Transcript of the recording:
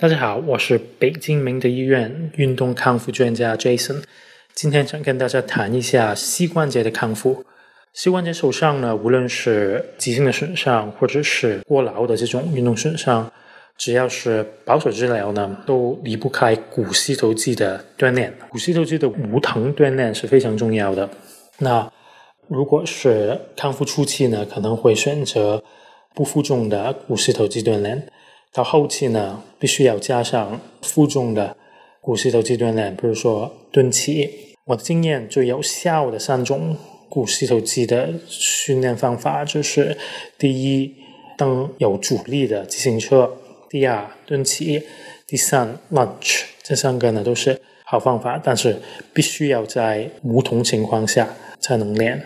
大家好，我是北京明德医院运动康复专家 Jason。今天想跟大家谈一下膝关节的康复。膝关节受伤呢，无论是急性的损伤，或者是过劳的这种运动损伤，只要是保守治疗呢，都离不开股四头肌的锻炼。股四头肌的无疼锻炼是非常重要的。那如果是康复初期呢，可能会选择不负重的股四头肌锻炼。到后期呢，必须要加上负重的股四头肌锻炼，比如说蹲起。我的经验最有效的三种股四头肌的训练方法就是：第一，蹬有阻力的自行车；第二，蹲起；第三，lunge。这三个呢都是好方法，但是必须要在无痛情况下才能练。